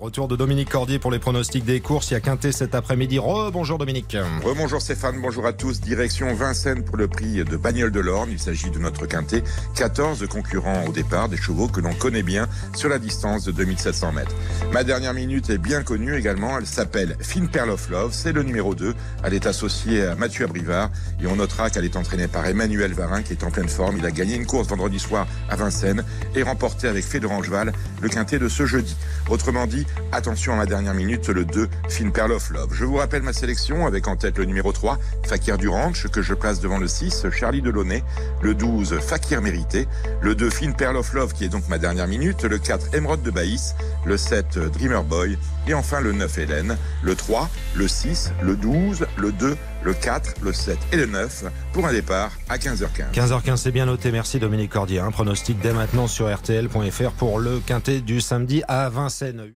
Retour de Dominique Cordier pour les pronostics des courses. Il y a Quintet cet après-midi. Re-bonjour Dominique. Re-bonjour Stéphane, bonjour à tous. Direction Vincennes pour le prix de Bagnole de l'Orne. Il s'agit de notre Quintet. 14 concurrents au départ, des chevaux que l'on connaît bien sur la distance de 2700 mètres. Ma dernière minute est bien connue également. Elle s'appelle Fine Pearl of Love. C'est le numéro 2. Elle est associée à Mathieu Abrivard. Et on notera qu'elle est entraînée par Emmanuel Varin qui est en pleine forme. Il a gagné une course vendredi soir à Vincennes et remporté avec Fédérangeval le Quintet de ce jeudi. Autrement dit, Attention à ma dernière minute, le 2, Fine Pearl of Love. Je vous rappelle ma sélection avec en tête le numéro 3, Fakir du Ranch, que je place devant le 6, Charlie Delaunay, le 12, Fakir Mérité, le 2, Fine Pearl of Love, qui est donc ma dernière minute, le 4, Emerald de Baïs, le 7, Dreamer Boy, et enfin le 9, Hélène, le 3, le 6, le 12, le 2, le 4, le 7 et le 9 pour un départ à 15h15. 15h15, c'est bien noté. Merci Dominique Cordier. Un pronostic dès maintenant sur RTL.fr pour le quintet du samedi à Vincennes.